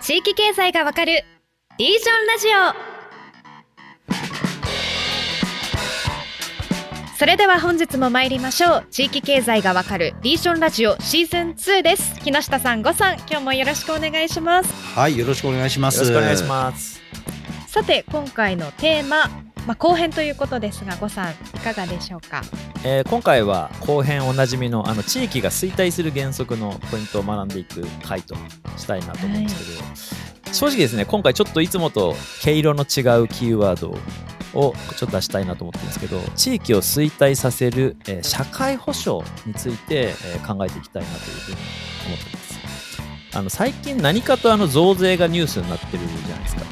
地域経済がわかるリージョンラジオそれでは本日も参りましょう地域経済がわかるリージョンラジオシーズン2です木下さんごさん今日もよろしくお願いしますはい、よろしくお願いします。よろしくお願いします。さて今回のテーマまあ、後編ということですが、ごさんいかがでしょうか？えー今回は後編おなじみのあの地域が衰退する原則のポイントを学んでいく回としたいなと思うんですけど、正直ですね今回ちょっといつもと毛色の違うキーワードをちょっと出したいなと思ってるんですけど地域を衰退させる、えー社会保障について、えー考えていきたいなというふうに思ってますあの最近何かとあの増税がニュースになってるじゃないですか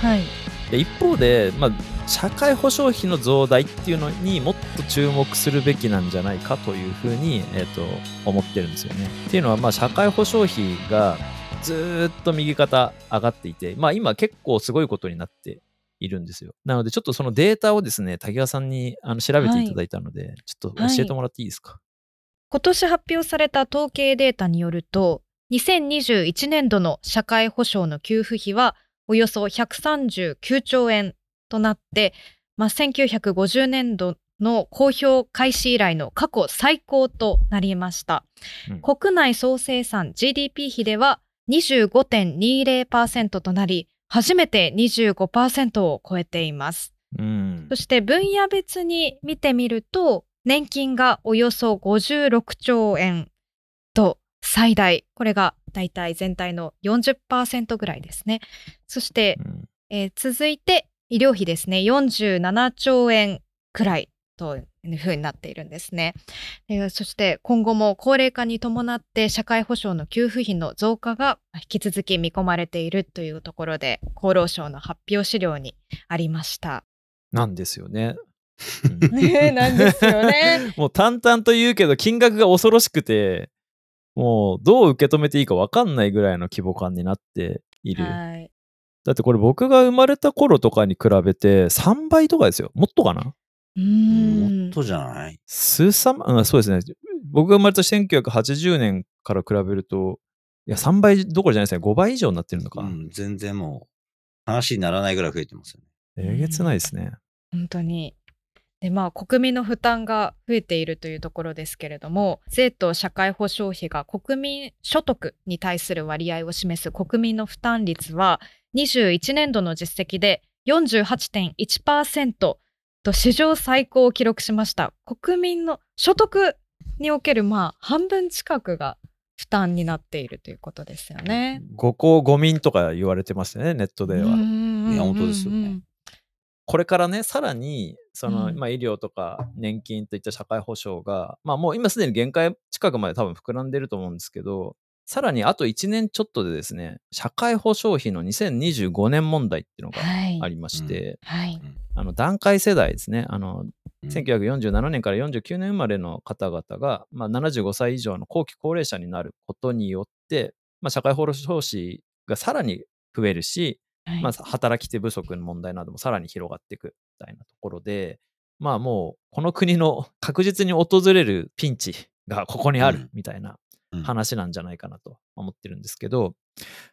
はい。で一方で、まあ、社会保障費の増大っていうのにもっと注目するべきなんじゃないかというふうに、えー、と思ってるんですよね。っていうのは、まあ、社会保障費がずーっと右肩上がっていて、まあ、今結構すごいことになっているんですよ。なのでちょっとそのデータをですね、滝川さんにあの調べていただいたので、ちょっと教えてもらっていいですか？今年発表された統計データによると、2021年度の社会保障の給付費はおよそ139兆円となって、まあ、1950年度の公表開始以来の過去最高となりました。うん国内総生産 GDP 比では25.20%となり、初めて25%を超えています。うんそして分野別に見てみると、年金がおよそ56兆円と最大。これが大体全体の40%ぐらいですね。そして、うんえー続いて医療費ですね。47兆円くらいというふうになっているんですね。えーそして今後も高齢化に伴って社会保障の給付費の増加が引き続き見込まれているというところで厚労省の発表資料にありました。なんですよね。う んねなんですよね。もう淡々と言うけど金額が恐ろしくてもうどう受け止めていいか分かんないぐらいの規模感になっている。はい。だってこれ僕が生まれた頃とかに比べて3倍とかですよ。もっとかな？うーんもっとじゃない？数三万、うんそうですね。僕が生まれた1980年から比べると、いや、3倍どころじゃないですね。5倍以上になってるのか。うん、全然もう、話にならないぐらい増えてますよね。えげつないですね。本当に。でまあ、国民の負担が増えているというところですけれども税と社会保障費が国民所得に対する割合を示す国民の負担率は21年度の実績で48.1%と史上最高を記録しました国民の所得におけるまあ半分近くが負担になっているということですよね。五公五民とか言われてましたね、ネットでは。いいや本当ですよね。これからね、さらに、その、うん。まあ、医療とか年金といった社会保障が、まあ、もう今すでに限界近くまで多分膨らんでると思うんですけど、さらにあと1年ちょっとでですね、社会保障費の2025年問題っていうのがはい。ありまして、はい。あの段階世代ですね、あのうん。1947年から49年生まれの方々が、まあ、75歳以上の後期高齢者になることによって、まあ、社会保障費がさらに増えるし、はいまあ、働き手不足の問題などもさらに広がっていくみたいなところで、まあもうこの国の 確実に訪れるピンチがここにあるうん。みたいなうん。話なんじゃないかなと思ってるんですけど、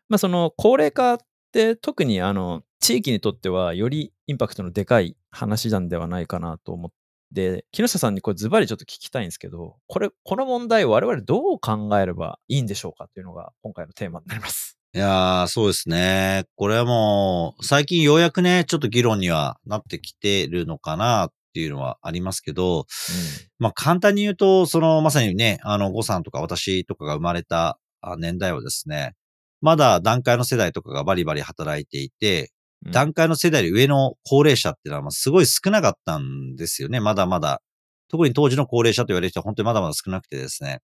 まあその高齢化って特にあの地域にとってはよりインパクトのでかい話なんではないかなと思って、木下さんにこれズバリちょっと聞きたいんですけど、これ、この問題を我々どう考えればいいんでしょうかというのが今回のテーマになります。いやー、そうですね。これはもう、最近ようやくね、ちょっと議論にはなってきてるのかなっていうのはありますけど、まあ簡単に言うと、そのまさにね、あの、呉さんとか私とかが生まれたあ年代はですね、まだ段階の世代とかがバリバリ働いていて、うん段階の世代より上の高齢者っていうのはまあすごい少なかったんですよね。まだまだ。特に当時の高齢者と言われる人は本当にまだまだ少なくてですね。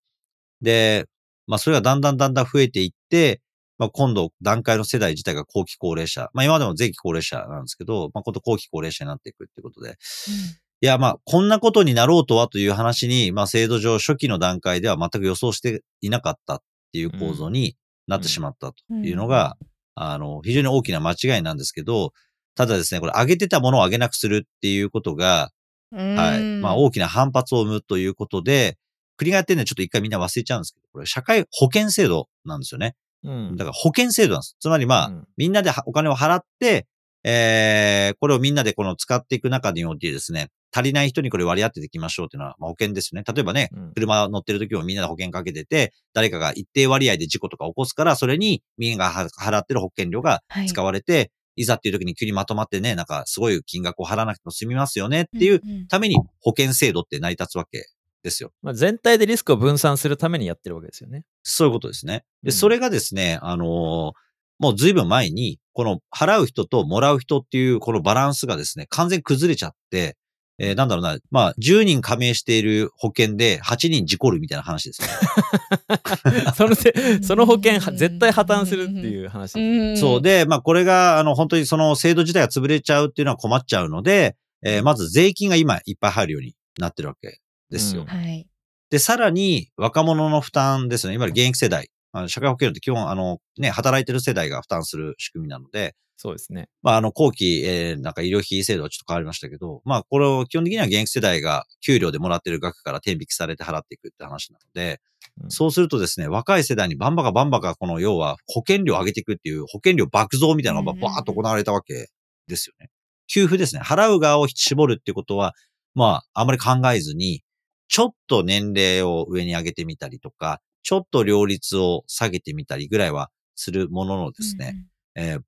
で、まあそれがだんだんだんだん増えていって、まあ今度段階の世代自体が後期高齢者。まあ今までも前期高齢者なんですけど、まあ今度後期高齢者になっていくっていうことで。いや、まあ、こんなことになろうとはという話に、まあ、制度上初期の段階では全く予想していなかったっていう構造になってしまったというのが、あの、非常に大きな間違いなんですけど、ただですね、これ上げてたものを上げなくするっていうことが、はい。まあ、大きな反発を生むということで、国がやってるのはちょっと一回みんな忘れちゃうんですけど、これ社会保険制度なんですよね。うん。だから保険制度なんです。つまりまあ、うんみんなではお金を払って、えー、これをみんなでこの使っていく中においてですね、足りない人にこれ割り当てていきましょうっていうのは、まあ、保険ですよね。例えばね、うん車乗ってる時もみんなで保険かけてて、誰かが一定割合で事故とか起こすから、それにみんなが払ってる保険料がはい使われて、い、ざっていう時に急にまとまってね、なんかすごい金額を払わなくても済みますよねっていうために保険制度って成り立つわけですよ。まあ、全体でリスクを分散するためにやってるわけですよね。そういうことですね。で、うんそれがですね、あのーもう随分前に、この払う人ともらう人っていうこのバランスがですね、完全に崩れちゃって、えーなんだろうな、まあ、10人加盟している保険で8人事故るみたいな話ですね。そのせその保険は絶対破綻するっていう話。うんそう。で、まあ、これが、あの、本当にその制度自体が潰れちゃうっていうのは困っちゃうので、えーまず税金が今いっぱい入るようになってるわけですよ。うんはい。で、さらに若者の負担ですね。いわゆる現役世代。あの社会保険料って基本、あの、ね、働いてる世代が負担する仕組みなので、そうですね。まあ、あの、後期、えーなんか医療費制度はちょっと変わりましたけど、まあ、これを基本的には現役世代が給料でもらってる額から天引きされて払っていくって話なので、うんそうするとですね、若い世代にバンバカバンバカ、この要は保険料を上げていくっていう保険料爆増みたいなのがバーッと行われたわけですよね。給付ですね。払う側を絞るってことは、まあ、あまり考えずに、ちょっと年齢を上に上げてみたりとか、ちょっと両立を下げてみたりぐらいはするもののですね、えー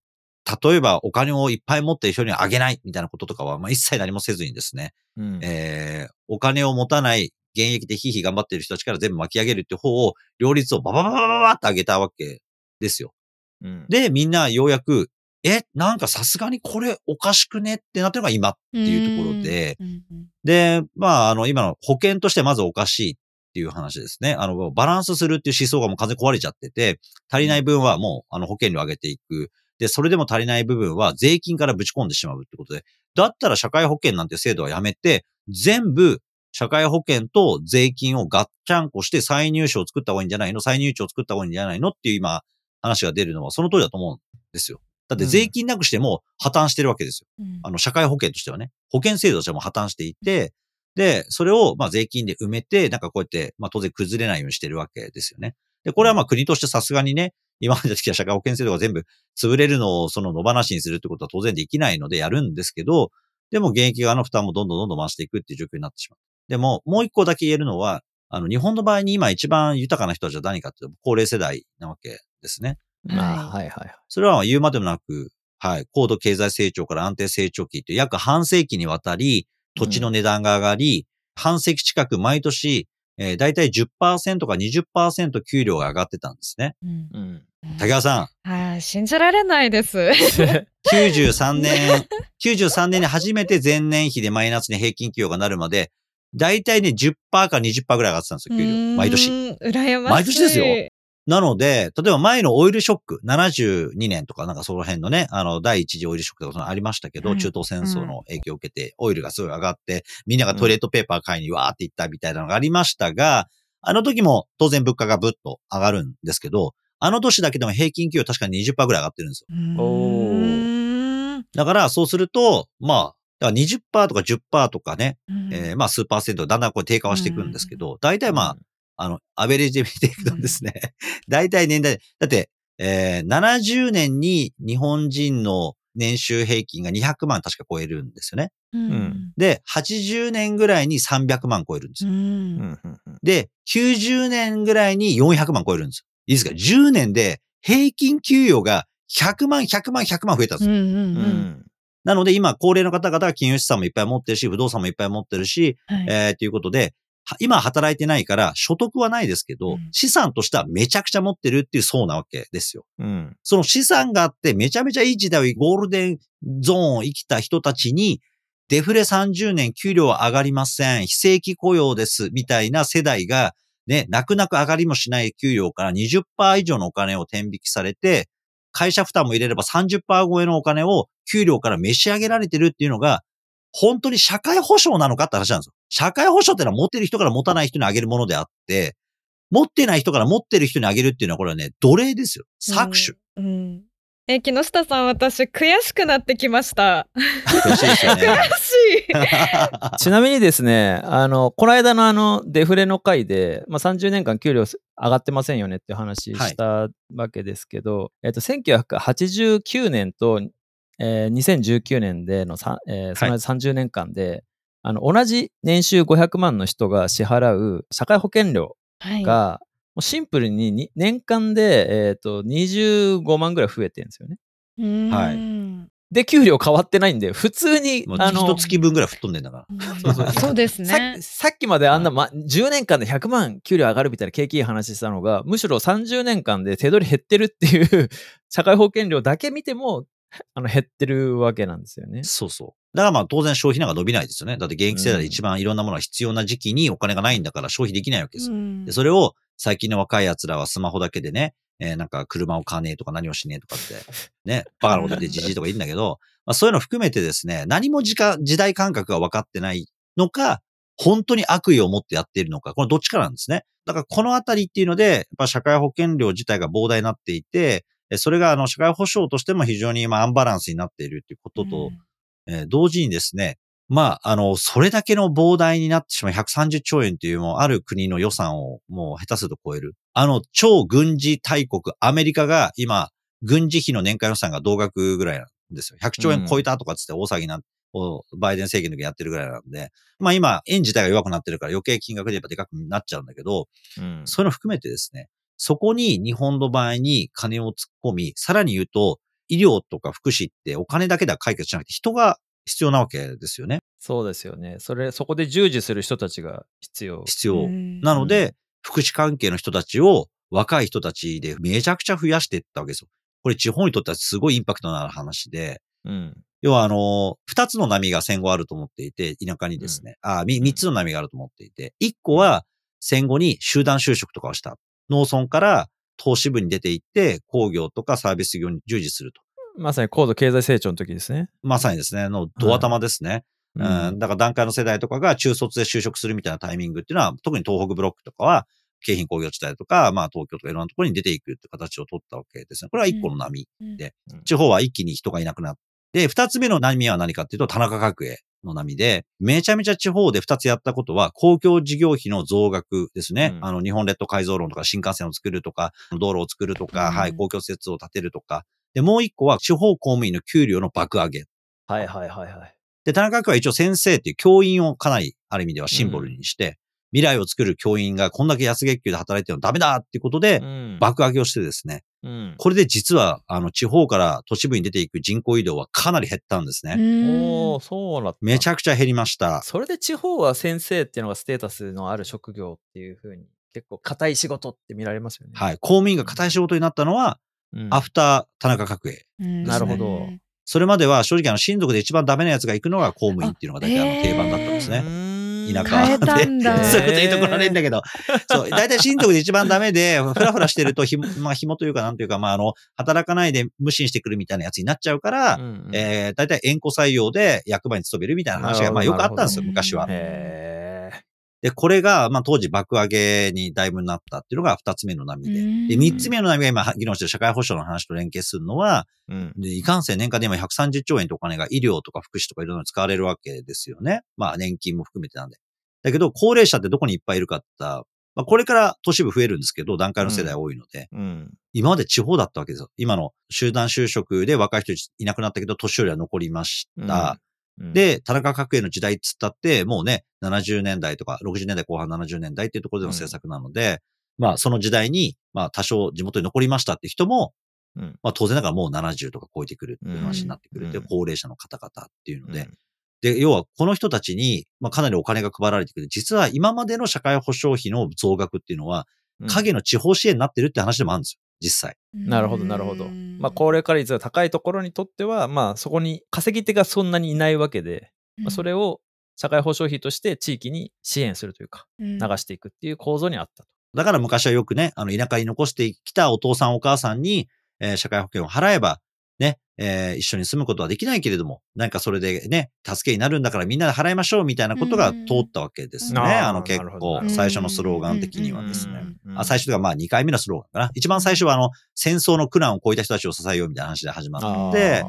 例えばお金をいっぱい持ってる人にはあげないみたいなこととかは、まあ、一切何もせずにですね、うんえーお金を持たない現役でひいひい頑張ってる人たちから全部巻き上げるって方を、両立をババババババって上げたわけですよ。うんで、みんなようやく、え、なんかさすがにこれおかしくね？ってなってるのが今っていうところで、で、まあ、あの、今の保険としてまずおかしいっていう話ですね。あの、バランスするっていう思想がもう完全に壊れちゃってて、足りない分はもう、あの、保険料上げていく。で、それでも足りない部分は税金からぶち込んでしまうってことで、だったら社会保険なんて制度はやめて、全部、社会保険と税金をガッチャンコして再入手を作った方がいいんじゃないの？再入手を作った方がいいんじゃないの？っていう今、話が出るのはその通りだと思うんですよ。だって税金なくしても破綻してるわけですよ。うんあの、社会保険としてはね、保険制度としても破綻していて、で、それを、まあ、税金で埋めて、なんかこうやって、まあ、当然崩れないようにしてるわけですよね。で、これはまあ、国としてさすがにね、今まで来た社会保険制度が全部潰れるのをその野放しにするってことは当然できないのでやるんですけど、でも現役側の負担もどんどんどんどん回していくっていう状況になってしまう。でも、もう一個だけ言えるのは、あの、日本の場合に今一番豊かな人たちは何かっていうと、高齢世代なわけですね。まあ、ははいはい。それは言うまでもなく、はい、高度経済成長から安定成長期って約半世紀にわたり、土地の値段が上がり、半世紀近く毎年、えー、だいたい10%か20%給料が上がってたんですね。うんうん。竹川さはい、信じられないです。ん、93年、93年に初めて前年比でマイナスに平均給与がなるまで、だいたいね10%か20%ぐらい上がってたんですよ、給料。毎年。年。羨ましい。毎年ですよなので、例えば前のオイルショック、72年とかなんかその辺のね、あの、第一次オイルショックとかそのありましたけど、うん。中東戦争の影響を受けて、オイルがすごい上がって、みんながトイレットペーパー買いにわーって行ったみたいなのがありましたが、あの時も当然物価がぶっと上がるんですけど、あの年だけでも平均給与確かに20%ぐらい上がってるんですよ。うー。んだからそうすると、まあ、だから20%とか10%とかね、うん。えーまあ数パーセントだんだんこう低下はしていくんですけど、大体まあ、あの、アベレージで見ていくとですね、大体年代、だって、えー70年に日本人の年収平均が200万確か超えるんですよね。うんで、80年ぐらいに300万超えるんですうよ。うんで、90年ぐらいに400万超えるんですよ。いいですか ?10 年で平均給与が100万、100万、100万増えたんですよ。うんうんううんんなので今、高齢の方々は金融資産もいっぱい持ってるし、不動産もいっぱい持ってるし、はいえー、ということで、は今働いてないから所得はないですけど、うん資産としてはめちゃくちゃ持ってるっていう層なわけですよ。うんその資産があってめちゃめちゃいい時代をゴールデンゾーンを生きた人たちに、デフレ30年給料は上がりません。非正規雇用です。みたいな世代が、ね、泣く泣く上がりもしない給料から20%以上のお金を天引きされて、会社負担も入れれば30%超えのお金を給料から召し上げられてるっていうのが、本当に社会保障なのかって話なんですよ。社会保障ってのは持ってる人から持たない人にあげるものであって、持ってない人から持ってる人にあげるっていうのはこれはね、奴隷ですよ。搾取。うんうんえ木下さん私悔しくなってきました悔しいですよね。悔し ちなみにですね、あの、この間のあの、デフレの回で、まあ、30年間給料上がってませんよねって話したわけですけど、えっと、1989年と、えー2019年でのさ、えーその間30年間で、あの、同じ年収500万の人が支払う社会保険料はいが、もうシンプルにに年間で、えっと、25万ぐらい増えてるんですよね。はいで、給料変わってないんで、普通に、あの、一月分ぐらい吹っ飛んでんだから。そうですさね。さっきまであんな、ま、10年間で100万給料上がるみたいな景気いい話したのが、むしろ30年間で手取り減ってるっていう 社会保険料だけ見ても、あの減ってるわけなんですよね。そうそう。だからまあ当然消費なんか伸びないですよね。だって現役世代で一番いろんなものが必要な時期にお金がないんだから消費できないわけですよ。うんでそれを最近の若い奴らはスマホだけでね、えーなんか車を買わねえとか何をしねえとかって、ね、バカなこと言ってじじいとか言うんだけど、まあそういうの含めてですね、何も時間、時代感覚が分かってないのか、本当に悪意を持ってやっているのか、このどっちかなんですね。だからこのあたりっていうので、やっぱ社会保険料自体が膨大になっていて、えそれがあの社会保障としても非常にまあアンバランスになっているっていうことと、えー同時にですね、まあ、あの、それだけの膨大になってしまう130兆円というもうある国の予算をもう下手すると超える。あの、超軍事大国アメリカが今、軍事費の年間予算が同額ぐらいなんですよ。100兆円超えたとかっつって大騒ぎな、をバイデン政権の時やってるぐらいなんで、まあ今、円自体が弱くなってるから余計金額で言えばでかくなっちゃうんだけど、うんそういうの含めてですね、そこに日本の場合に金を突っ込み、さらに言うと、医療とか福祉ってお金だけでは解決しなくて人が必要なわけですよね。そうですよね。それ、そこで従事する人たちが必要。必要。うんなので、福祉関係の人たちを若い人たちでめちゃくちゃ増やしていったわけですよ。これ地方にとってはすごいインパクトのある話で、うん。要はあの、二つの波が戦後あると思っていて、田舎にですね、あみ三つの波があると思っていて、一個は戦後に集団就職とかをした。農村から投資部に出ていって、工業とかサービス業に従事すると。まさに高度経済成長の時ですね。まさにですね、の、ド頭ですね。ううん、だから段階の世代とかが中卒で就職するみたいなタイミングっていうのは、特に東北ブロックとかは、京浜工業地帯とか、まあ東京とかいろんなところに出ていくって形を取ったわけですね。これは一個の波。でうん地方は一気に人がいなくなって、二つ目の波は何かっていうと、田中角栄の波で、めちゃめちゃ地方で二つやったことは、公共事業費の増額ですね。うんあの、日本列島改造論とか新幹線を作るとか、道路を作るとか、うんはい、公共施設を建てるとか。で、もう一個は地方公務員の給料の爆上げ。はいはいはいはい。で、田中角は一応先生っていう教員をかなり、ある意味ではシンボルにして、未来を作る教員がこんだけ安月給で働いてるのダメだっていうことで、うん爆上げをしてですね、うん。これで実は、あの、地方から都市部に出ていく人口移動はかなり減ったんですね。おー、そうなった。めちゃくちゃ減りました。それで地方は先生っていうのがステータスのある職業っていうふうに、結構硬い仕事って見られますよね。はい。公務員が硬い仕事になったのは、うんアフター田中角栄。なるほどそれまでは正直あの、親族で一番ダメなやつが行くのが公務員っていうのが大体ああの定番だったんですうね。田舎で。そういうこと言うとこられるんだけど、そう、大体親族で一番ダメで、ふらふらしてると、ひも、まあ、紐というか、なんていうか、まあ、あの、働かないで無心してくるみたいなやつになっちゃうから、うんうん。えー、大体縁故採用で役場に勤めるみたいな話が、まあ、よくあったんですよ、昔は。へで、これが、まあ、当時爆上げにだいぶなったっていうのが二つ目の波で。で、三つ目の波が今議論してる社会保障の話と連携するのは、ーうんで、いかんせん年間で今130兆円とお金が医療とか福祉とかいろんなのに使われるわけですよね。まあ年金も含めてなんで。だけど、高齢者ってどこにいっぱいいるかって言ったらまあこれから都市部増えるんですけど、段階の世代多いので、うん今まで地方だったわけですよ。今の集団就職で若い人いなくなったけど、年寄りは残りました。うん、で、田中角栄の時代っつったって、もうね、70年代とか、60年代後半70年代っていうところでの政策なので、まあその時代に、まあ多少地元に残りましたって人も、うん。まあ当然ながらもう70とか超えてくるっていう話になってくる。って高齢者の方々っていうので、うん。で、要はこの人たちに、まあかなりお金が配られてくる。実は今までの社会保障費の増額っていうのは、うん。影の地方支援になってるって話でもあるんですよ。実際。なるほどなるほど。まあ高齢化率が高いところにとっては、まあそこに稼ぎ手がそんなにいないわけで、まあ、それを社会保障費として地域に支援するというか、流流していくっていう構造にあったと。だから昔はよくね、あの、田舎に残してきたお父さんお母さんに、えー社会保険を払えば、ね、えー一緒に住むことはできないけれども、なんかそれでね、助けになるんだからみんなで払いましょうみたいなことが通ったわけですね。うんあの結構ど、最初のスローガン的にはですね。うんあ最初というかまあ2回目のスローガンかな。一番最初はあの、戦争の苦難を超えた人たちを支えようみたいな話で始まって、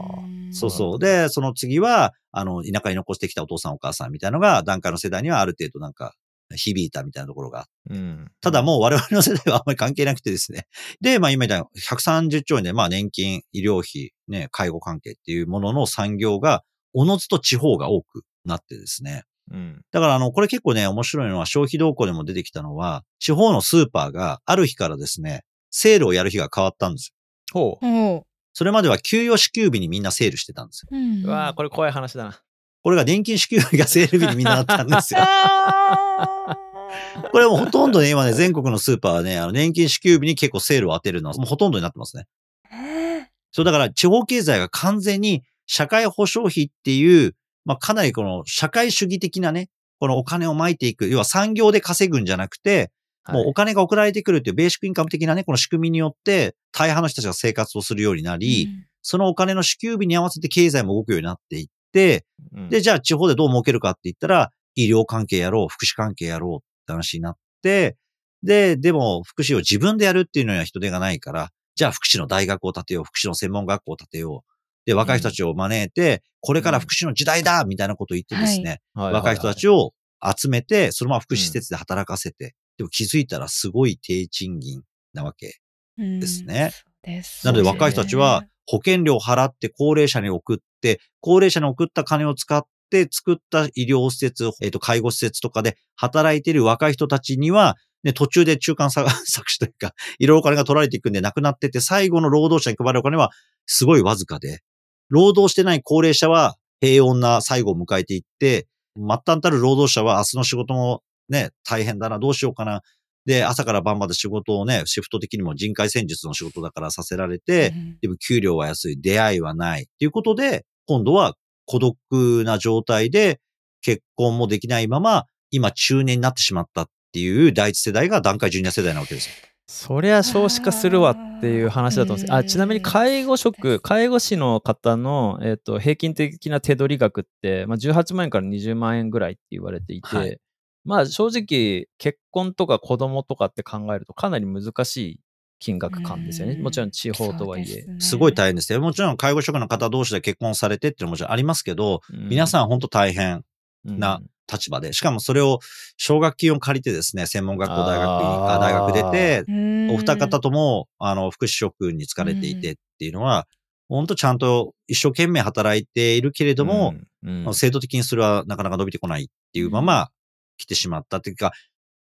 そうそう。で、その次は、あの、田舎に残してきたお父さんお母さんみたいなのが、段階の世代にはある程度なんか、響いたみたいなところが。うん。ただもう我々の世代はあんまり関係なくてですね。で、まあ今言った130兆円で、まあ年金、医療費、ね、介護関係っていうものの産業が、おのずと地方が多くなってですね。うん。だからあの、これ結構ね、面白いのは消費動向でも出てきたのは、地方のスーパーがある日からですね、セールをやる日が変わったんですよ。ほう。おそれまでは給与支給日にみんなセールしてたんですよ。うんうわーこれ怖い話だな。これが年金支給日がセール日にみんななったんですよ。あ これはもうほとんどね、今ね、全国のスーパーはね、あの年金支給日に結構セールを当てるのはもうほとんどになってますね。ーそうだから地方経済が完全に社会保障費っていう、まあかなりこの社会主義的なね、このお金を撒いていく、要は産業で稼ぐんじゃなくて、もうお金が送られてくるっていうベーシックインカム的なね、この仕組みによって大半の人たちが生活をするようになり、そのお金の支給日に合わせて経済も動くようになっていっで、じゃあ地方でどう儲けるかって言ったら、医療関係やろう、福祉関係やろうって話になって、で、でも福祉を自分でやるっていうのには人手がないから、じゃあ福祉の大学を建てよう、福祉の専門学校を建てよう。で、若い人たちを招いて、これから福祉の時代だみたいなことを言ってですね、は若い人たちを集めて、そのまま福祉施設で働かせて、でも気づいたらすごい低賃金なわけ。うん。ですね。そうです。なので若い人たちは保険料を払って高齢者に送って、高齢者に送った金を使って作った医療施設、えっ、と、介護施設とかで働いている若い人たちには、ね、途中で中間さ 搾取というか、いろいろお金が取られていくんでなくなってて、最後の労働者に配るお金はすごいわずかで、労働してない高齢者は平穏な最後を迎えていって、末端たる労働者は明日の仕事もね、大変だな、どうしようかな。で、朝から晩まで仕事をね、シフト的にも人海戦術の仕事だからさせられて、うんでも給料は安い、出会いはない。っていうことで、今度は孤独な状態で結婚もできないまま、今中年になってしまったっていう第一世代が段階ジュニア世代なわけですよ。そりゃ少子化するわっていう話だと思うんですあちなみに介護職介護士の方の、えっと平均的な手取り額って、まあ、18万円から20万円ぐらいって言われていて、はいまあ正直結婚とか子供とかって考えるとかなり難しい金額感ですよね。うんもちろん地方とはいえ、すねすごい大変ですよ。もちろん介護職の方同士で結婚されてっていうのももちろんありますけど、皆さん本当大変んな立場で、しかもそれを奨学金を借りてですね、専門学校、大学に、あーあ大学出て、うんお二方とも、あの、福祉職に疲れていてっていうのは、本当ちゃんと一生懸命働いているけれども、、うん。うん。制度的にそれはなかなか伸びてこないっていうまま来てしまったっていうか、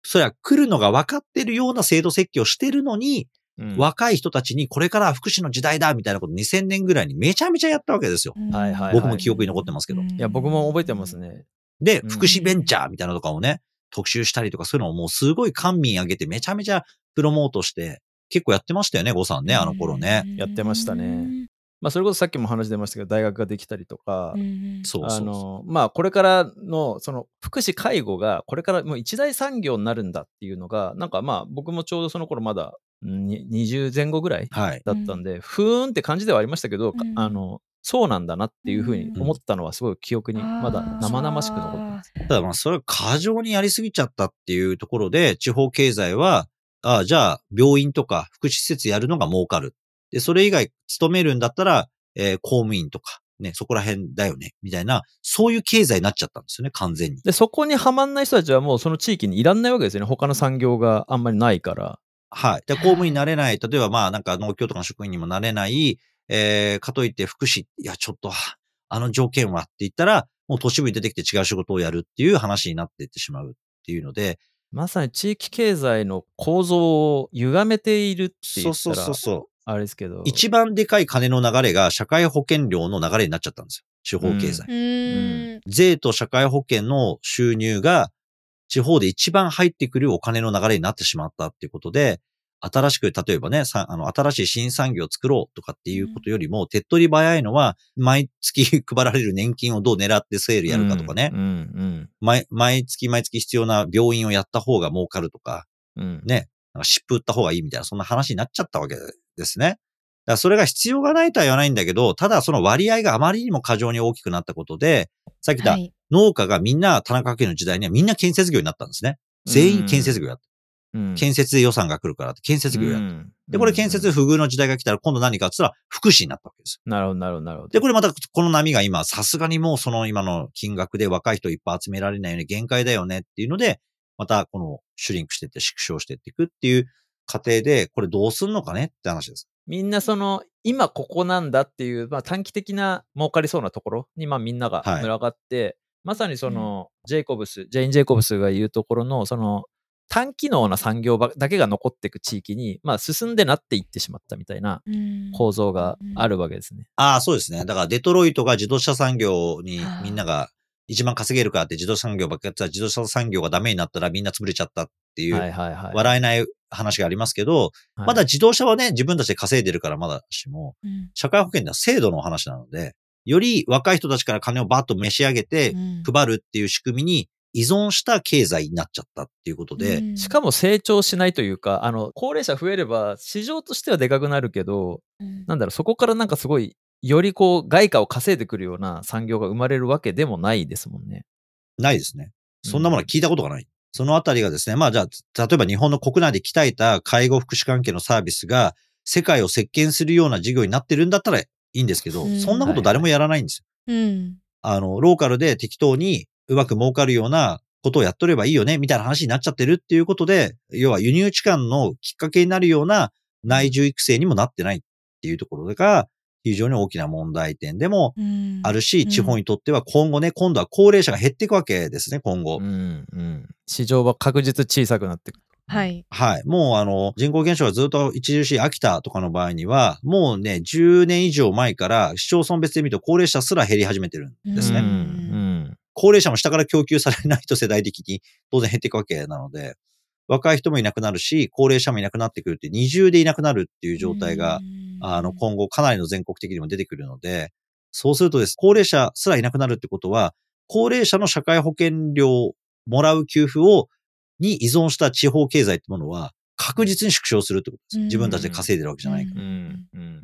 それは来るのが分かってるような制度設計をしてるのに、うん。若い人たちにこれからは福祉の時代だみたいなこと2000年ぐらいにめちゃめちゃやったわけですよ。はいはい僕も記憶に残ってますけど。いや僕も覚えてますね。で、うん。福祉ベンチャーみたいなのとかをね、特集したりとかそういうのをもうすごい官民挙げてめちゃめちゃプロモートして、結構やってましたよね、ゴさんね、あの頃ね。やってましたねまあそれこそさっきも話出ましたけど大学ができたりとか、あそうそうそう。のまあこれからのその福祉介護がこれからもう一大産業になるんだっていうのがなんかまあ僕もちょうどその頃まだうんに20前後ぐらいはい。だったんで、ふーんって感じではありましたけど、かうんあのそうなんだなっていうふうに思ったのはすごい記憶にまだ生々しく残ってます。ただまあそれは過剰にやりすぎちゃったっていうところで、地方経済は、ああ、じゃあ病院とか福祉施設やるのが儲かる。で、それ以外勤めるんだったら、えー公務員とか、ね、そこら辺だよね、みたいな、そういう経済になっちゃったんですよね、完全に。でそこにはまんない人たちはもうその地域にいらんないわけですよね他の産業があんまりないから。はい。で、公務員になれない、例えばまあなんか農協とかの職員にもなれない、えー、かといって福祉、いや、ちょっと、あの条件はって言ったら、もう都市部に出てきて違う仕事をやるっていう話になっていってしまうっていうので、まさに地域経済の構造を歪めているって言そうそうったらそうそう。あれですけど。一番でかい金の流れが社会保険料の流れになっちゃったんですよ。地方経済。うん。税と社会保険の収入が地方で一番入ってくるお金の流れになってしまったっていうことで、新しく、例えばね、さあの、新しい新産業を作ろうとかっていうことよりも、手っ取り早いのは、毎月配られる年金をどう狙ってセールやるかとかね、うんうん毎毎月毎月必要な病院をやった方が儲かるとか、うんうん。ね、なんか湿布打った方がいいみたいな、そんな話になっちゃったわけですね。だからそれが必要がないとは言わないんだけど、ただその割合があまりにも過剰に大きくなったことで、さっき言ったはい農家がみんな田中家の時代にはみんな建設業になったんですね。全員建設業やった。うん建設で予算が来るからって建設業やる。うんで、これ建設不遇の時代が来たら今度何かって言ったら福祉になったわけですよ。なるほど、なるほど、なるほど。で、これまたこの波が今、さすがにもうその今の金額で若い人いっぱい集められないよね、限界だよねっていうので、またこのシュリンクしてって縮小してっていくっていう過程で、これどうすんのかねって話です。みんなその、今ここなんだっていう、まあ短期的な儲かりそうなところに、まあみんながはい群がって、まさにその、ジェイコブス、ジェイン・ジェイコブスが言うところの、その、単機能な産業ばだけが残っていく地域に、まあ進んでなっていってしまったみたいな構造があるわけですね。ああ、そうですね。だからデトロイトが自動車産業にみんなが一番稼げるからって自動車産業ばっかやってたら自動車産業がダメになったらみんな潰れちゃったっていう。笑えない話がありますけど、はい。まだ自動車はね、自分たちで稼いでるからまだしも、うん。社会保険では制度の話なので、より若い人たちから金をバッと召し上げてうん。配るっていう仕組みに依存した経済になっちゃったっていうことで、うん。しかも成長しないというか、あの、高齢者増えれば市場としてはでかくなるけど、うん。なんだろう、そこからなんかすごい、よりこう、外貨を稼いでくるような産業が生まれるわけでもないですもんね。ないですね。そんなものは聞いたことがない。そのあたりがですね、まあじゃあ、例えば日本の国内で鍛えた介護福祉関係のサービスが世界を席巻するような事業になってるんだったらいいんですけど、うんそんなこと誰もやらないんですよ。うんあの、ローカルで適当にうまく儲かるようなことをやっとればいいよね、みたいな話になっちゃってるっていうことで、要は輸入置換のきっかけになるような内需育成にもなってないっていうところが、非常に大きな問題点でもうんあるし、うん地方にとっては今後ね、今度は高齢者が減っていくわけですね、今後。うん、うん。市場は確実小さくなっていく。はい。はい。もうあの、人口減少がずっと著しい秋田とかの場合には、もうね、10年以上前から市町村別で見ると高齢者すら減り始めてるんですね。うん、うん。高齢者も下から供給されないと世代的に当然減っていくわけなので、若い人もいなくなるし、高齢者もいなくなってくるって二重でいなくなるっていう状態が、あの、今後かなりの全国的にも出てくるので、そうするとです、高齢者すらいなくなるってことは、高齢者の社会保険料をもらう給付を、に依存した地方経済ってものは、確実に縮小するってことです。うん自分たちで稼いでるわけじゃないから。うん、うん。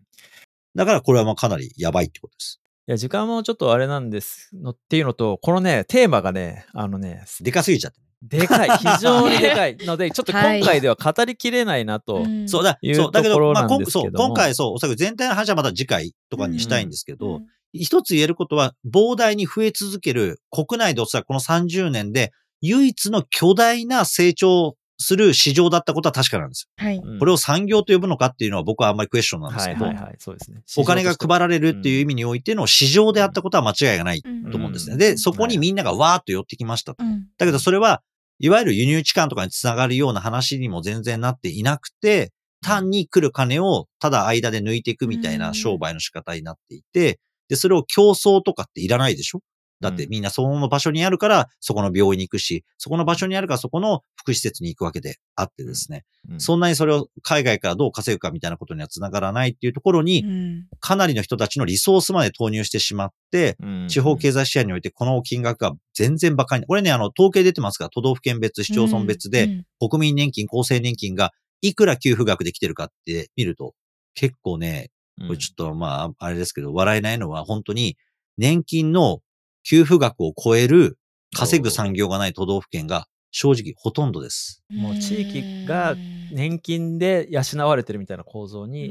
だからこれはまあかなりやばいってことです。いや、時間もちょっとあれなんですのっていうのと、このね、テーマがね、あのね、でかすぎちゃって。でかい、非常にでかいので、ちょっと今回では語りきれないなと。うんそうだ、そう、だけど、まあ、今そう、今回そう、おそらく全体の話はまた次回とかにしたいんですけど、うん一つ言えることは、膨大に増え続ける、国内でおそらくこの30年で、唯一の巨大な成長する市場だったことは確かなんですはい。よ。これを産業と呼ぶのかっていうのは僕はあんまりクエスチョンなんですけど、はいはいはい、そうですね。お金が配られるっていう意味味においての市場であったことは間違いがないうんと思うんですね。うんで、そこにみんながわーっと寄ってきましたと。うんだけどそれは、いわゆる輸入置換とかにつながるような話にも全然なっていなくて、単に来る金をただ間で抜いていくみたいな商売の仕方になっていて、で、それを競争とかっていらないでしょ？だってみんなその場所にあるから、そこの病院に行くし、そこの場所にあるからそこの福祉施設に行くわけであってですね。そんなにそれを海外からどう稼ぐかみたいなことにはつながらないっていうところに、うん。かなりの人たちのリソースまで投入してしまって、地方経済支援においてこの金額が全然馬鹿に、これね、あの、統計出てますが、都道府県別、市町村別で、うん国民年金、厚生年金がいくら給付額できてるかって見ると、結構ね、これちょっとまあ、あれですけど、笑えないのは本当に、年金の給付額を超える稼ぐ産業がない都道府県が正直ほとんどです。もう地域が年金で養われてるみたいな構造に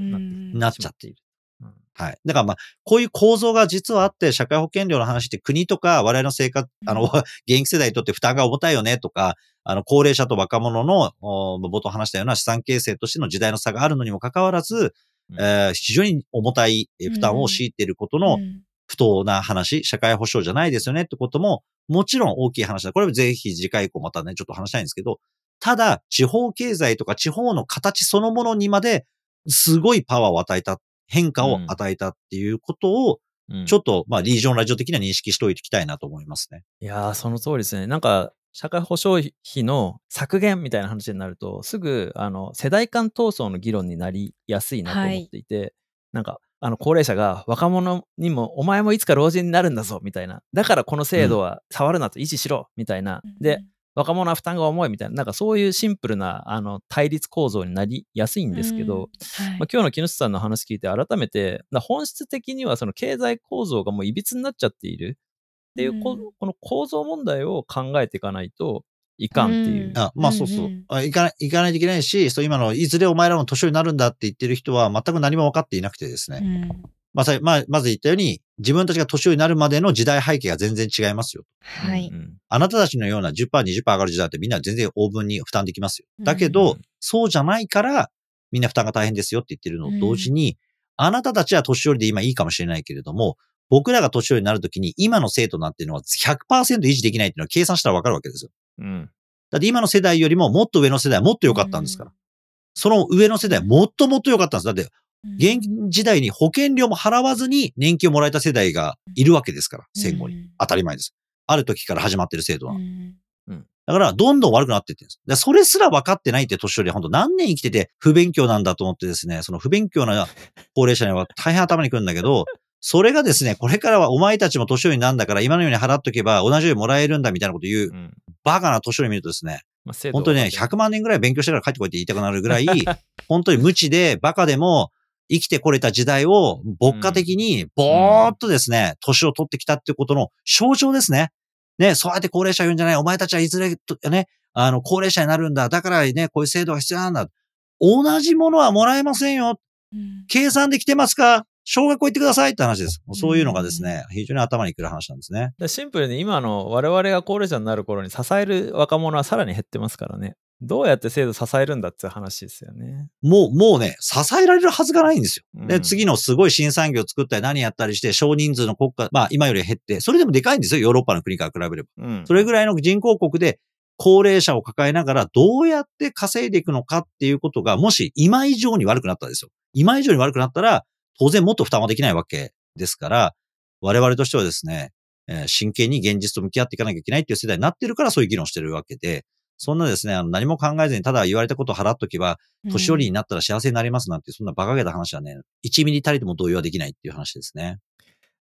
なっちゃっている。うんはい。だからまあ、こういう構造が実はあって、社会保険料の話って国とか我々の生活、あの、う ん現役世代にとって負担が重たいよねとか、あの、高齢者と若者の、お冒頭話したような資産形成としての時代の差があるのにもかかわらず、うんえー非常に重たいえー負担を強いていることのうん不当な話、社会保障じゃないですよねってことも、もちろん大きい話だ。これはぜひ次回以降またね、ちょっと話したいんですけど、ただ、地方経済とか地方の形そのものにまで、すごいパワーを与えた、変化を与えたっていうことを、うんちょっと、まあ、リージョンラジオ的には認識しておいていきたいなと思いますね。いやー、その通りですね。なんか、社会保障費の削減みたいな話になると、すぐ、あの、世代間闘争の議論になりやすいなと思っていて、なんか、あの、高齢者が若者にも、お前もいつか老人になるんだぞ、みたいな。だからこの制度は触るなと維持しろ、みたいな。で、、若者は負担が重いみたいな、なんかそういうシンプルな、あの、対立構造になりやすいんですけど、うん。はい。まあ、今日の木下さんの話聞いて改めて、だ本質的にはその経済構造がもういびつになっちゃっているっていうこ、うん。この構造問題を考えていかないと、いかんっていう。あまあそうそう。うんうんあ行かない、行かないといけないし、そう今の、いずれお前らも年寄りになるんだって言ってる人は全く何も分かっていなくてですね。うんまあさ、まあ、まず言ったように、自分たちが年寄りになるまでの時代背景が全然違いますよ。はいうん。うんあなたたちのような10%、20%上がる時代ってみんな全然大分に負担できますよ。だけど、うんそうじゃないから、みんな負担が大変ですよって言ってるのと同時に、あなたたちは年寄りで今いいかもしれないけれども、僕らが年寄りになるときに今の生徒なんていうのは100%維持できないっていうのは計算したらわかるわけですよ。うん。だって今の世代よりももっと上の世代はもっと良かったんですから。その上の世代はもっともっと良かったんです。だって、現役時代に保険料も払わずに年金をもらえた世代がいるわけですから、戦後に。当たり前です。ある時から始まってる制度は。うんだから、どんどん悪くなっていってるんです。でそれすら分かってないって年寄りは本当何年生きてて不勉強なんだと思ってですね、その不勉強な高齢者には大変頭にくるんだけど、それがですね、これからはお前たちも年寄りなんだから今のように払っとけば同じようにもらえるんだみたいなこと言ううんバカな年寄り見るとですね、まあ本当にね、100万年ぐらい勉強してから帰ってこいって言いたくなるぐらい、本当に無知でバカでも生きてこれた時代を牧歌的にぼーっとですね、年を取ってきたっていうことの象徴ですね。ね、そうやって高齢者言うんじゃない。お前たちはいずれと、ね、あの、高齢者になるんだ。だからね、こういう制度が必要なんだ。同じものはもらえませんよ。うん計算できてますか？小学校行ってくださいって話です。そういうのがですね、非常に頭にくる話なんですね。でシンプルに今の我々が高齢者になる頃に支える若者はさらに減ってますからね。どうやって制度支えるんだっていう話ですよね。もう、もうね、支えられるはずがないんですよ。で、うん次のすごい新産業を作ったり何やったりして、少人数の国家、まあ今より減って、それでもでかいんですよ、ヨーロッパの国から比べれば。うん。それぐらいの人口国で、高齢者を抱えながらどうやって稼いでいくのかっていうことが、もし今以上に悪くなったんですよ。今以上に悪くなったら、当然もっと負担はできないわけですから、我々としてはですね、えー真剣に現実と向き合っていかなきゃいけないっていう世代になってるからそういう議論してるわけで、そんなですね、あの何も考えずにただ言われたことを払っとけば、年寄りになったら幸せになりますなんて、そんな馬鹿げた話はね、1ミリたりとも同意はできないっていう話ですね。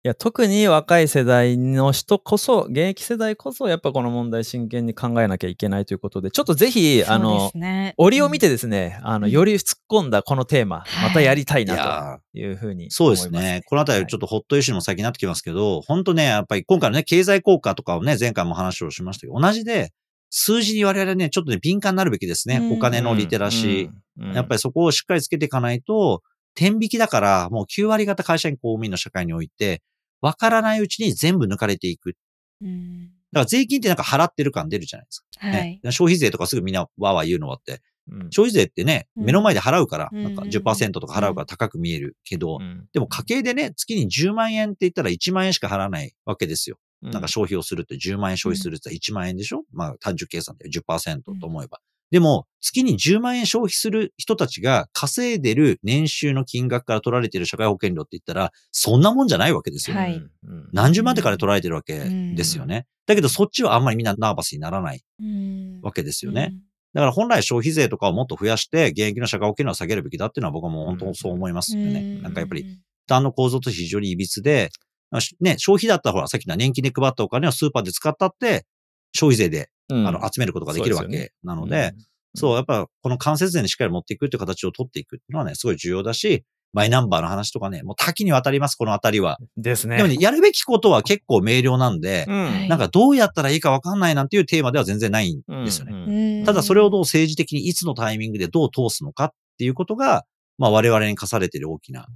いや特に若い世代の人こそ現役世代こそやっぱこの問題真剣に考えなきゃいけないということでちょっとぜひあそうの折を見てですね、あのうんより突っ込んだこのテーマ、はい。またやりたいなーというふうにそうですね。このあたりちょっとホットイシューの先になってきますけど、本当ね、やっぱり今回のね、経済効果とかをね、前回も話をしましたけど、同じで、数字に我々ね、ちょっとね、敏感になるべきですね。うん。お金のリテラシー。ーやっぱりそこをしっかりつけていかないと、天引きだから、もう9割型会社員公務員の社会において、わからないうちに全部抜かれていく。うん。だから税金ってなんか払ってる感出るじゃないですか。はい。ね、消費税とかすぐみんなわーわー言うのはって、うん。消費税ってね、うん。目の前で払うから、うん。なんか10%とか払うから高く見えるけど、うん。でも家計でね、月に10万円って言ったら1万円しか払わないわけですよ。うん。なんか消費をするって10万円消費するって言ったら1万円でしょ？まあ単純計算で10%と思えば。でも、月に10万円消費する人たちが稼いでる年収の金額から取られてる社会保険料って言ったら、そんなもんじゃないわけですよ。はいうん何十万ってから取られてるわけですよね。だけどそっちはあんまりみんなナーバスにならないうんわけですよね。だから本来消費税とかをもっと増やして、現役の社会保険料を下げるべきだっていうのは僕はもう本当そう思いますよね。なんかやっぱり負担の構造として非常に歪で、ね、消費だったらほら、さっきの年金で配ったお金をスーパーで使ったって、消費税で、うん。あの集めることができるわけなので、そう、やっぱこの間接税にしっかり持っていくっていう形を取っていくっていうのはね、すごい重要だし、マイナンバーの話とかね、もう多岐にわたります、このあたりは。うんですね。でもね、やるべきことは結構明瞭なんで、うん。はい。なんかどうやったらいいかわかんないなんていうテーマでは全然ないんですよね。うん。ただそれをどう政治的にいつのタイミングでどう通すのかっていうことが、まあ我々に課されている大きな、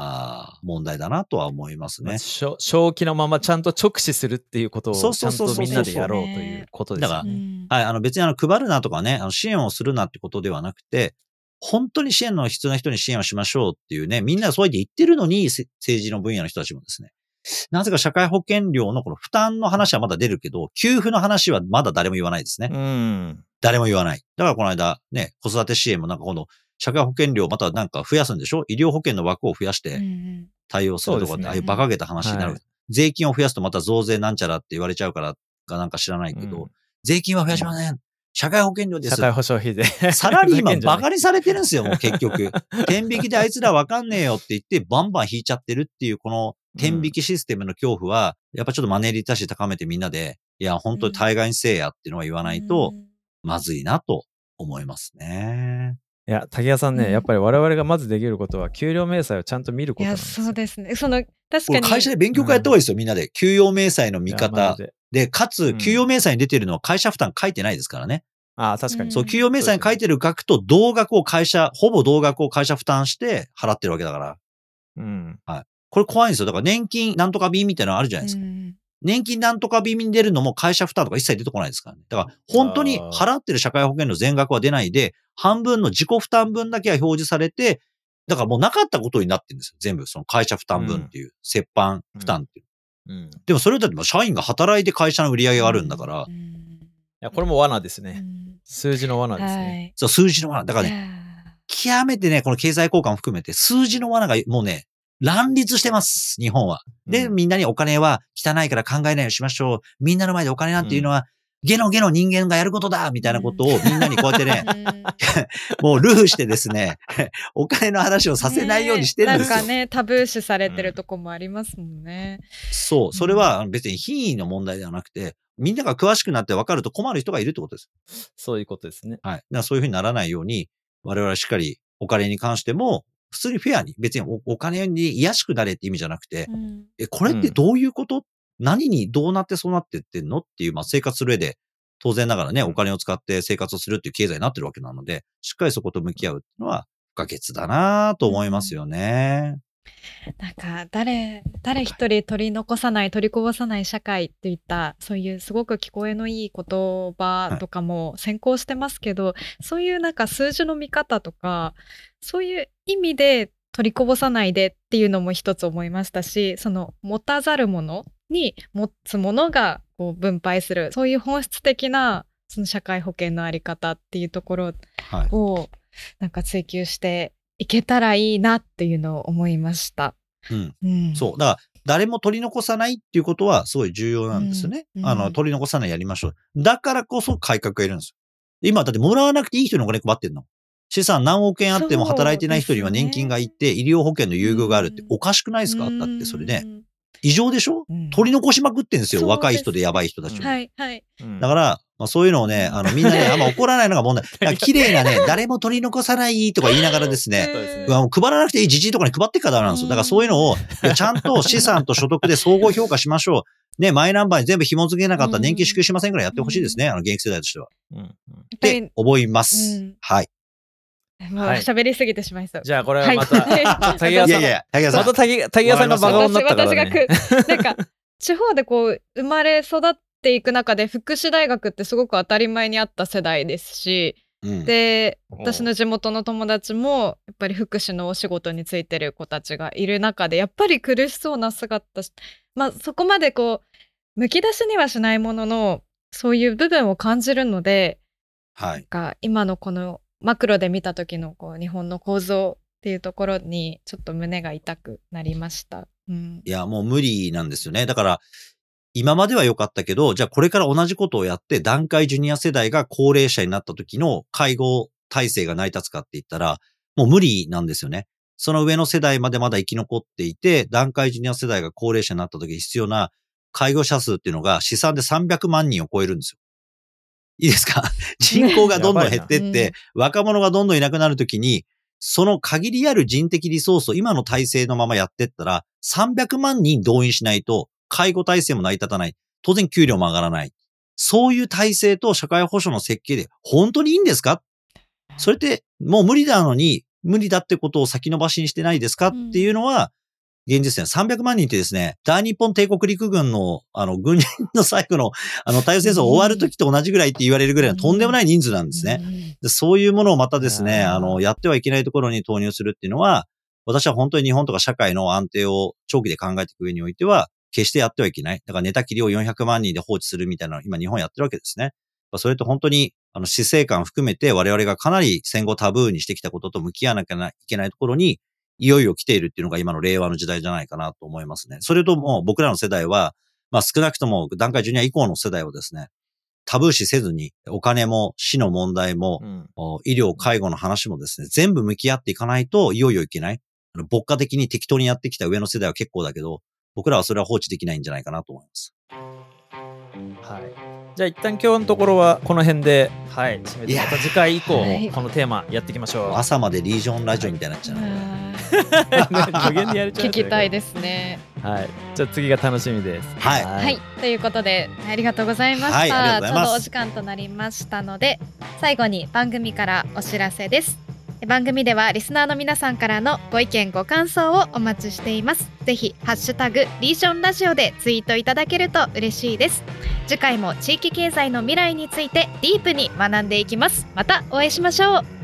あー問題だなとは思いますね。正気のままちゃんと直視するっていうことをそうちゃそうそうそうんとみんなでやろうということですよだからね。はい、あの別にあの配るなとかね、あの支援をするなってことではなくて、本当に支援の必要な人に支援をしましょうっていうね、みんなそうやって言ってるのに、せ政治の分野の人たちもですね、なぜか社会保険料のこの負担の話はまだ出るけど、給付の話はまだ誰も言わないですね。うん。誰も言わない。だからこの間ね、子育て支援もなんか今度、社会保険料またなんか増やすんでしょ？医療保険の枠を増やして対応するとかって、ああいう馬鹿げた話になる。はい税金を増やすとまた増税なんちゃらって言われちゃうからかなんか知らないけど、うん税金は増やしません。社会保険料です社。会保障費で。さらに今ふざけんじゃないバカにされてるんですよ、もう結局。天引きであいつらわかんねえよって言ってバンバン引いちゃってるっていうこの天引きシステムの恐怖は、やっぱちょっとマネリテラシー高めてみんなで、いや、本当に対外にせえやっていうのは言わないと、まずいなと思いますね。いや、竹谷さんね、うんやっぱり我々がまずできることは、給料明細をちゃんと見るこいや、となんですよ。そうですね。その、確こかに。れ会社で勉強会やった方がいいですよ、みんなで。給与明細の見方ジ。でで、かうつ、ん給与明細に出てるのは会社負担書いてないですからね。ああ、確かに。そう、うん給与明細に書いてる額と同額を会社、ほぼ同額を会社負担して払ってるわけだから。うん。これ怖いんですよ。だから年金なんとか便みたいなのあるじゃないですか。うん年金なんとか便に出るのも会社負担とか一切出てこないですからね。だから本当に払ってる社会保険の全額は出ないで、半分の自己負担分だけは表示されて、だからもうなかったことになってるんですよ。全部その会社負担分っていう、折半負担っていう。うん。いでもそれだってもう社員が働いて会社の売り上げがあるんだから、うんや、これも罠ですうね。ん数字の罠ですはね。い。そう数字の罠。だからね、極めてね、この経済効果も含めて、数字の罠がもうね、乱立してます、日本は。で、うんみんなにお金は汚いから考えないようにしましょう。みんなの前でお金なんていうのは、ゲのゲの人間がやることだみたいなことをみんなにこうやってね、ー もうルーしてですね、お金の話をさせないようにしてるんですよ。ねなんかね、タブー視されてるとこもありますもんね。そう。それは別に品位の問題ではなくて、みんなが詳しくなって分かると困る人がいるってことです。そういうことですね。はい。だからそういうふうにならないように、我々はしっかりお金に関しても、普通にフェアに、別におお金に癒やしくなれって意味じゃなくて、うん。え、これってどういうこと、何にどうなってそうなってってんの？っていう、まあ生活する上で、当然ながらね、うん。お金を使って生活をするっていう経済になってるわけなので、しっかりそこと向き合うっていうのは不可欠だなと思いますよね。なんか誰誰一人取り残さない取りこぼさない社会っていったそういうすごく聞こえのいい言葉とかも先行してますけど、そういうなんか数字の見方とかそういう意味で取りこぼさないでっていうのも一つ思いましたしその持たざるものに持つものがこう分配するそういう本質的なその社会保険のあり方っていうところはい。をなんか追求していけたらいいなっていうのを思いました。うん。うん、そう。だから、誰も取り残さないっていうことはすごい重要なんですよね。うんあの、うん取り残さないやりましょう。だからこそ改革がいるんですよ。今、だってもらわなくていい人にお金配ってんの。資産何億円あっても働いてない人には年金がいて、医療保険の優遇があるってうんおかしくないですか？だってそれね。うん異常でしょ？うん取り残しまくってんですよ。す若い人でやばい人たちも。はいはい。うんだから、まあ、そういうのをね、あの、みんなね、あんま 怒らないのが問題。だから綺麗なね、誰も取り残さないとか言いながらですね、そうわもう配らなくていいじじいとかに配ってからなんですよ。だからそういうのを、ちゃんと資産と所得で総合評価しましょう。ね、マイナンバーに全部紐付けなかったら年金支給しませんぐらいやってほしいですね。あの、現役世代としては。うんって思います。うんはい。もうはい喋りすぎてしまいそう。じゃあこれはまた、はい竹谷さんいやいや、竹谷さん。また竹竹谷さんがバカになったから私がね。くなんか地方でこう生まれ育っていく中で福祉大学ってすごく当たり前にあった世代ですし、うんで私の地元の友達もやっぱり福祉のお仕事についてる子たちがいる中でやっぱり苦しそうな姿しまあそこまでこうむき出しにはしないもののそういう部分を感じるのではい。が今のこのマクロで見た時のこう日本の構造っていうところにちょっと胸が痛くなりました。うんいや、もう無理なんですよね。だから、今までは良かったけど、じゃあこれから同じことをやって、段階ジュニア世代が高齢者になった時の介護体制が成り立つかって言ったら、もう無理なんですよね。その上の世代までまだ生き残っていて、段階ジュニア世代が高齢者になった時に必要な介護者数っていうのが試算で300万人を超えるんですよ。いいですか？人口がどんどん減ってって、若者がどんどんいなくなるときに、その限りある人的リソースを今の体制のままやってったら、300万人動員しないと、介護体制も成り立たない。当然給料も上がらない。そういう体制と社会保障の設計で本当にいいんですか？それってもう無理なのに、無理だってことを先延ばしにしてないですか？っていうのは、現実ですね。300万人ってですね、大日本帝国陸軍の、あの、軍人の最後の、あの、太陽戦争終わる時と同じぐらいって言われるぐらいのとんでもない人数なんですね。そういうものをまたですね、あの、やってはいけないところに投入するっていうのは、私は本当に日本とか社会の安定を長期で考えていく上においては、決してやってはいけない。だから寝たきりを400万人で放置するみたいなのを今日本やってるわけですね。それと本当に、あの、死生観含めて我々がかなり戦後タブーにしてきたことと向き合わなきゃいけないところに、いよいよ来ているっていうのが今の令和の時代じゃないかなと思いますね。それとも僕らの世代は、まあ少なくとも段階ジュニア以降の世代はですね、タブー視せずに、お金も死の問題も、うんお医療、介護の話もですね、全部向き合っていかないと、いよいよいけない。牧歌的に適当にやってきた上の世代は結構だけど、僕らはそれは放置できないんじゃないかなと思います。はい。じゃあ一旦今日のところはこの辺ではい締めてまた次回以降このテーマやっていきましょう。朝までリージョンラジオみたいになっちゃうな。無限にやれちゃう聞きたいですね。はい。じゃあ次が楽しみです。はいはい、ということでありがとうございました。はいありがとうございますちょうどお時間となりましたので最後に番組からお知らせです。番組ではリスナーの皆さんからのご意見ご感想をお待ちしています。ぜひハッシュタグリージョンラジオでツイートいただけると嬉しいです。次回も地域経済の未来についてディープに学んでいきます。またお会いしましょう。